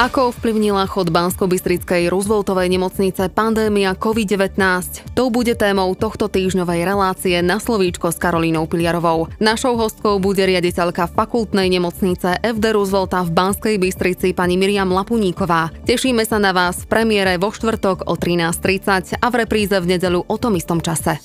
Ako ovplyvnila chod Bansko-Bystrickej Rooseveltovej nemocnice pandémia COVID-19? To bude témou tohto týždňovej relácie na slovíčko s Karolínou Piliarovou. Našou hostkou bude riaditeľka fakultnej nemocnice FD Roosevelta v Banskej Bystrici pani Miriam Lapuníková. Tešíme sa na vás v premiére vo štvrtok o 13.30 a v repríze v nedelu o tom istom čase.